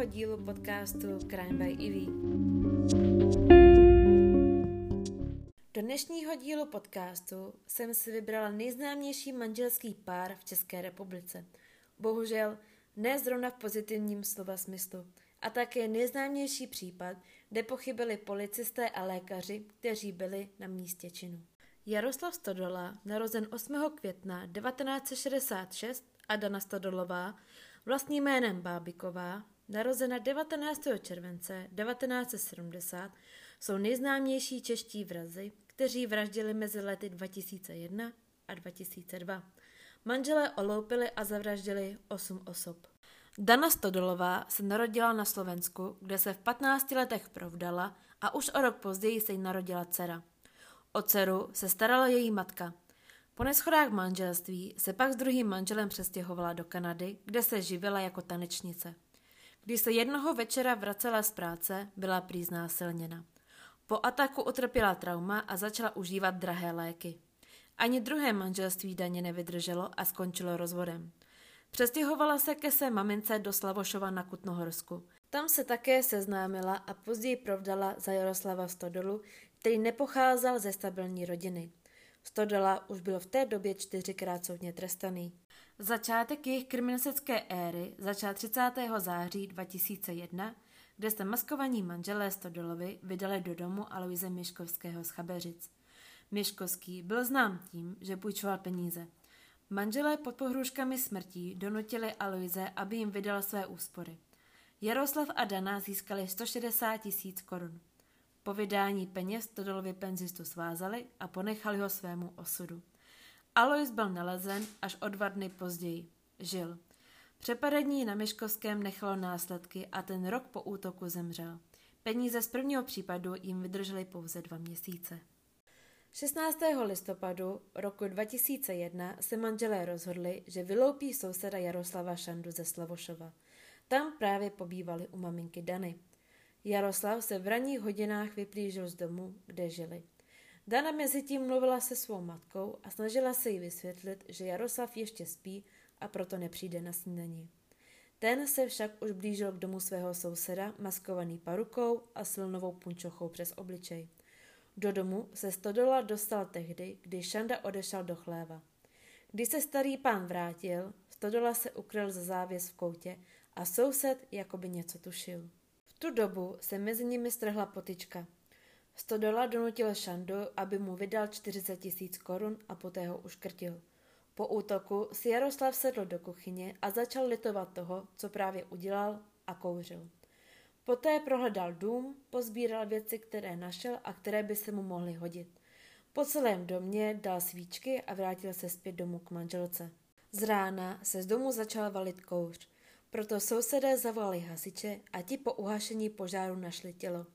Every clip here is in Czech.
dnešního dílu podcastu Crime by Ivy. Do dnešního dílu podcastu jsem si vybrala nejznámější manželský pár v České republice. Bohužel ne zrovna v pozitivním slova smyslu. A také nejznámější případ, kde pochybili policisté a lékaři, kteří byli na místě činu. Jaroslav Stodola, narozen 8. května 1966 a Dana Stodolová, vlastním jménem Bábiková, narozena 19. července 1970, jsou nejznámější čeští vrazy, kteří vraždili mezi lety 2001 a 2002. Manželé oloupili a zavraždili 8 osob. Dana Stodolová se narodila na Slovensku, kde se v 15 letech provdala a už o rok později se jí narodila dcera. O dceru se starala její matka. Po neschodách manželství se pak s druhým manželem přestěhovala do Kanady, kde se živila jako tanečnice. Když se jednoho večera vracela z práce, byla prý znásilněna. Po ataku utrpěla trauma a začala užívat drahé léky. Ani druhé manželství daně nevydrželo a skončilo rozvodem. Přestěhovala se ke své mamince do Slavošova na Kutnohorsku. Tam se také seznámila a později provdala za Jaroslava Stodolu, který nepocházel ze stabilní rodiny. Stodola už byl v té době čtyřikrát soudně trestaný. Začátek jejich kriminalistické éry začal 30. září 2001, kde se maskovaní manželé Stodolovi vydali do domu Aloise Miškovského z Chabeřic. Miškovský byl znám tím, že půjčoval peníze. Manželé pod pohrůžkami smrtí donutili Aloise, aby jim vydal své úspory. Jaroslav a Dana získali 160 tisíc korun. Po vydání peněz Todolovi penzistu svázali a ponechali ho svému osudu. Alois byl nalezen až o dva dny později. Žil. Přepadení na Myškovském nechalo následky a ten rok po útoku zemřel. Peníze z prvního případu jim vydržely pouze dva měsíce. 16. listopadu roku 2001 se manželé rozhodli, že vyloupí souseda Jaroslava Šandu ze Slavošova. Tam právě pobývali u maminky Dany. Jaroslav se v ranních hodinách vyplížil z domu, kde žili. Dana mezi tím mluvila se svou matkou a snažila se jí vysvětlit, že Jaroslav ještě spí a proto nepřijde na snídaní. Ten se však už blížil k domu svého souseda, maskovaný parukou a silnovou punčochou přes obličej. Do domu se Stodola dostal tehdy, když Šanda odešel do chléva. Když se starý pán vrátil, Stodola se ukryl za závěs v koutě a soused jakoby něco tušil tu dobu se mezi nimi strhla potička. Stodola donutil Šandu, aby mu vydal 40 tisíc korun a poté ho uškrtil. Po útoku si Jaroslav sedl do kuchyně a začal litovat toho, co právě udělal a kouřil. Poté prohledal dům, pozbíral věci, které našel a které by se mu mohly hodit. Po celém domě dal svíčky a vrátil se zpět domů k manželce. Z rána se z domu začal valit kouř. Proto sousedé zavolali hasiče a ti po uhašení požáru našli tělo.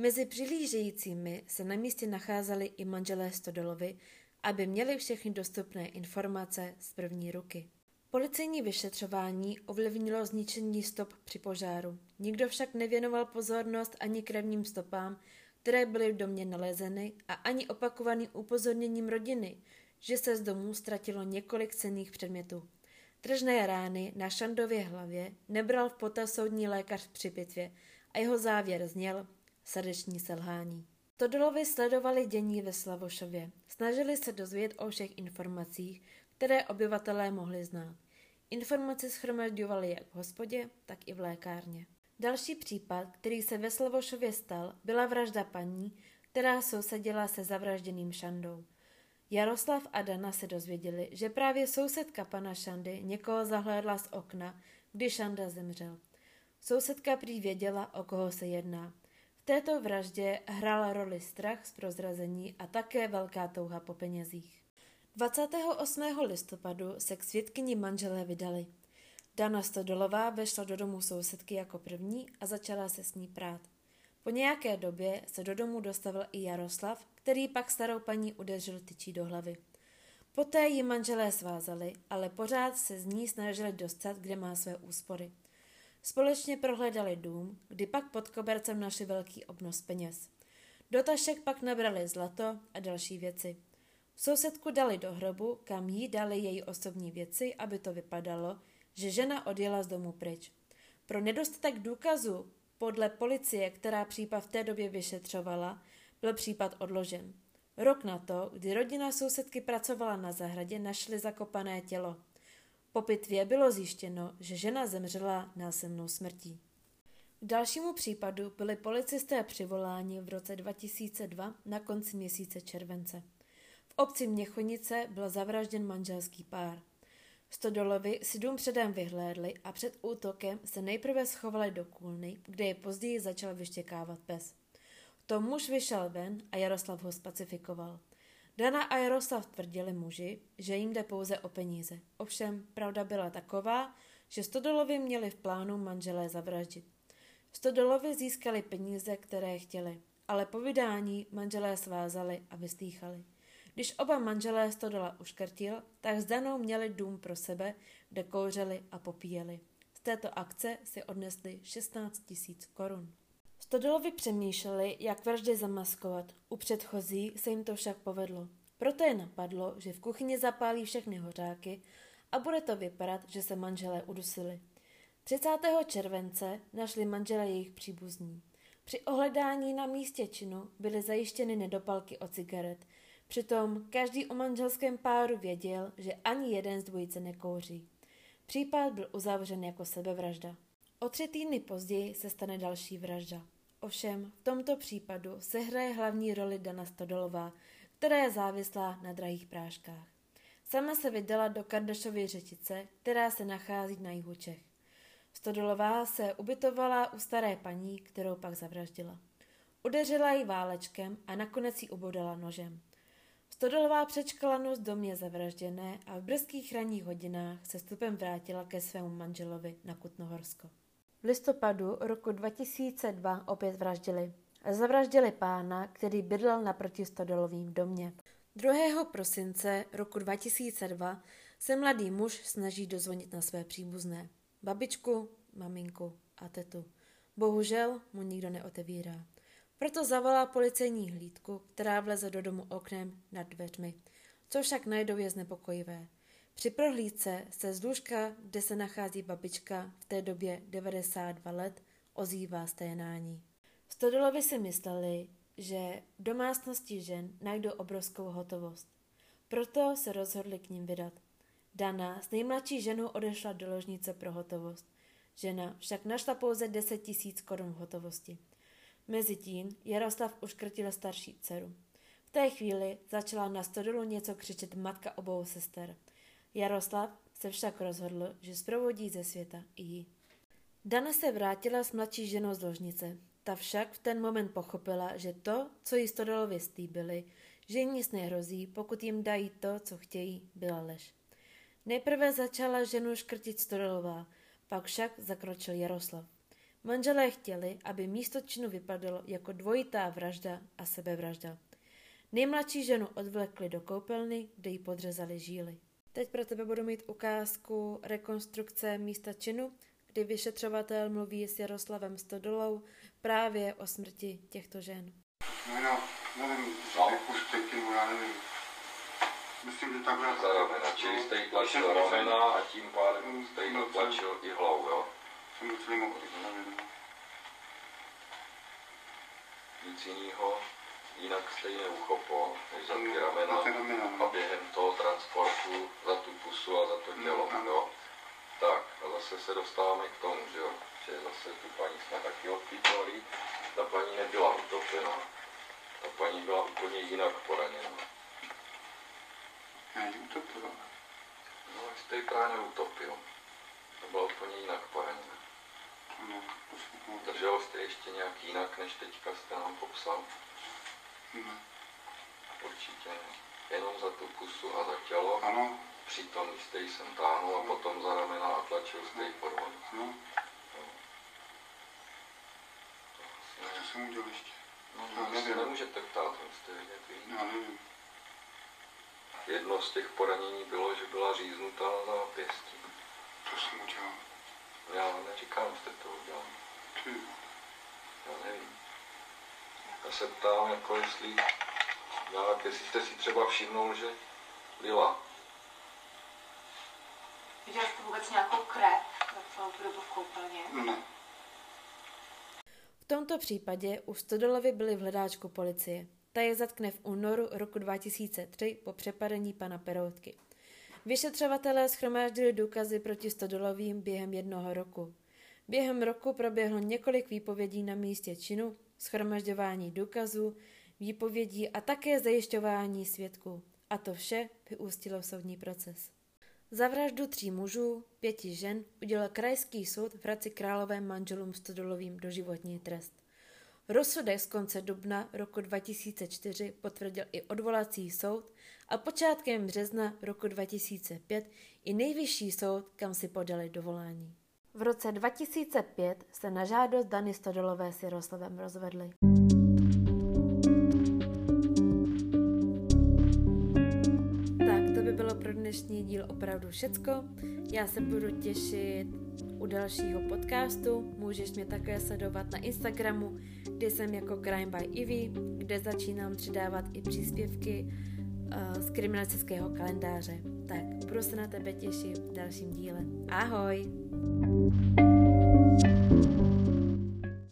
Mezi přilížejícími se na místě nacházeli i manželé Stodolovi, aby měli všechny dostupné informace z první ruky. Policejní vyšetřování ovlivnilo zničení stop při požáru. Nikdo však nevěnoval pozornost ani krevním stopám, které byly v domě nalezeny a ani opakovaným upozorněním rodiny, že se z domu ztratilo několik cenných předmětů. Tržné rány na Šandově hlavě nebral v potaz soudní lékař při pitvě a jeho závěr zněl srdeční selhání. Todolovi sledovali dění ve Slavošově. Snažili se dozvědět o všech informacích, které obyvatelé mohli znát. Informace schromažďovali jak v hospodě, tak i v lékárně. Další případ, který se ve Slavošově stal, byla vražda paní, která sousedila se zavražděným Šandou. Jaroslav a Dana se dozvěděli, že právě sousedka pana Šandy někoho zahlédla z okna, když Šanda zemřel. Sousedka prý věděla, o koho se jedná. V této vraždě hrála roli strach z prozrazení a také velká touha po penězích. 28. listopadu se k svědkyni manželé vydali. Dana Stodolová vešla do domu sousedky jako první a začala se s ní prát. Po nějaké době se do domu dostavil i Jaroslav, který pak starou paní udeřil tyčí do hlavy. Poté ji manželé svázali, ale pořád se z ní snažili dostat, kde má své úspory. Společně prohledali dům, kdy pak pod kobercem našli velký obnos peněz. Do tašek pak nabrali zlato a další věci. Sousedku dali do hrobu, kam jí dali její osobní věci, aby to vypadalo, že žena odjela z domu pryč. Pro nedostatek důkazů podle policie, která případ v té době vyšetřovala, byl případ odložen. Rok na to, kdy rodina sousedky pracovala na zahradě, našli zakopané tělo. Po pitvě bylo zjištěno, že žena zemřela násilnou smrtí. K dalšímu případu byli policisté přivoláni v roce 2002 na konci měsíce července. V obci Měchonice byl zavražděn manželský pár. Stodolovi si dům předem vyhlédli a před útokem se nejprve schovali do kůlny, kde je později začal vyštěkávat pes. To muž vyšel ven a Jaroslav ho spacifikoval. Dana a Jaroslav tvrdili muži, že jim jde pouze o peníze. Ovšem, pravda byla taková, že Stodolovi měli v plánu manželé zavraždit. Stodolovi získali peníze, které chtěli, ale po vydání manželé svázali a vystýchali. Když oba manželé Stodola uškrtil, tak s Danou měli dům pro sebe, kde kouřili a popíjeli. Z této akce si odnesli 16 tisíc korun. Stodolovi přemýšleli, jak vraždy zamaskovat. U předchozí se jim to však povedlo. Proto je napadlo, že v kuchyni zapálí všechny hořáky a bude to vypadat, že se manželé udusili. 30. července našli manžele jejich příbuzní. Při ohledání na místě činu byly zajištěny nedopalky od cigaret. Přitom každý o manželském páru věděl, že ani jeden z dvojice nekouří. Případ byl uzavřen jako sebevražda. O tři týdny později se stane další vražda. Ovšem v tomto případu se hraje hlavní roli Dana Stodolová, která je závislá na drahých práškách. Sama se vydala do Kardašovy řečice, která se nachází na jihu Čech. Stodolová se ubytovala u staré paní, kterou pak zavraždila. Udeřila ji válečkem a nakonec ji ubodala nožem. Stodolová přečkala noc domě zavražděné a v brzkých ranních hodinách se stupem vrátila ke svému manželovi na Kutnohorsko. V listopadu roku 2002 opět vraždili. Zavraždili pána, který bydlel naproti Stodolovým domě. 2. prosince roku 2002 se mladý muž snaží dozvonit na své příbuzné. Babičku, maminku a tetu. Bohužel mu nikdo neotevírá. Proto zavolá policejní hlídku, která vleze do domu oknem nad dveřmi, co však najdou je znepokojivé. Při prohlídce se z lůžka, kde se nachází babička, v té době 92 let, ozývá sténání. Stodolovi si mysleli, že v domácnosti žen najdou obrovskou hotovost. Proto se rozhodli k ním vydat. Dana s nejmladší ženou odešla do ložnice pro hotovost. Žena však našla pouze 10 tisíc korun v hotovosti. Mezitím Jaroslav uškrtil starší dceru. V té chvíli začala na stodolu něco křičet matka obou sester. Jaroslav se však rozhodl, že zprovodí ze světa i ji. Dana se vrátila s mladší ženou z ložnice. Ta však v ten moment pochopila, že to, co jí Stodolovi stýbili, že jim nic nehrozí, pokud jim dají to, co chtějí, byla lež. Nejprve začala ženu škrtit Stodolová, pak však zakročil Jaroslav. Manželé chtěli, aby místo činu vypadalo jako dvojitá vražda a sebevražda. Nejmladší ženu odvlekli do koupelny, kde jí podřezali žíly. Teď pro tebe budu mít ukázku rekonstrukce místa činu, kdy vyšetřovatel mluví s Jaroslavem Stodolou právě o smrti těchto žen. No, nevím, no. já nevím. Myslím, že takhle... Za ramena, čili jste jí tlačil ramena a tím pádem jste jí tlačil i hlavu, jo? Jsem docela nevím. Nic jiného, jinak jste ji neuchopil, než za ty ramena ramena, a no. během toho transportu za tu pusu a za to tělo, No, jo? Tak, a zase se dostáváme k tomu, že jo? Že zase tu paní jsme taky odpítovali, ta paní nebyla utopená. Ta paní byla úplně jinak poraněna. Já ji utopil. No, jste ji právě utopil. To byla úplně jinak poraněna. No. Držel jste ještě nějak jinak, než teďka jste nám popsal? No. Určitě ne. Jenom za tu pusu a za tělo. Ano, Přitom jste ji sem táhnul a potom za ramena a tlačil jste ji pod vodu. no, To asi tak ne. to jsem udělal ještě. No, vy se nevím. nemůžete ptát, jste vědět vy. Já nevím. Jedno z těch poranění bylo, že byla říznutá na zápěstí. To jsem udělal. Já neříkám, že jste to udělal. Ty, Já nevím. Já se ptám, jako jestli, nějak, jestli jste si třeba všimnul, že byla. Viděl jste vůbec nějakou krev za celou tu dobu v koupelně? Ne. V tomto případě u Stodolovi byli v hledáčku policie. Ta je zatkne v únoru roku 2003 po přepadení pana Peroutky. Vyšetřovatelé schromáždili důkazy proti Stodolovým během jednoho roku. Během roku proběhlo několik výpovědí na místě činu, schromažďování důkazů, výpovědí a také zajišťování svědků. A to vše vyústilo v soudní proces. Za vraždu tří mužů, pěti žen udělal krajský soud v Hradci Králové manželům Stodolovým doživotní trest. Rozsudek z konce dubna roku 2004 potvrdil i odvolací soud a počátkem března roku 2005 i nejvyšší soud, kam si podali dovolání. V roce 2005 se na žádost Dany Stodolové s Jaroslavem rozvedli. Tak to by bylo pro dnešní díl opravdu všecko. Já se budu těšit u dalšího podcastu. Můžeš mě také sledovat na Instagramu, kde jsem jako Crime by Ivy, kde začínám přidávat i příspěvky uh, z kriminalistického kalendáře. Tak budu se na tebe těšit v dalším díle. Ahoj! Thank you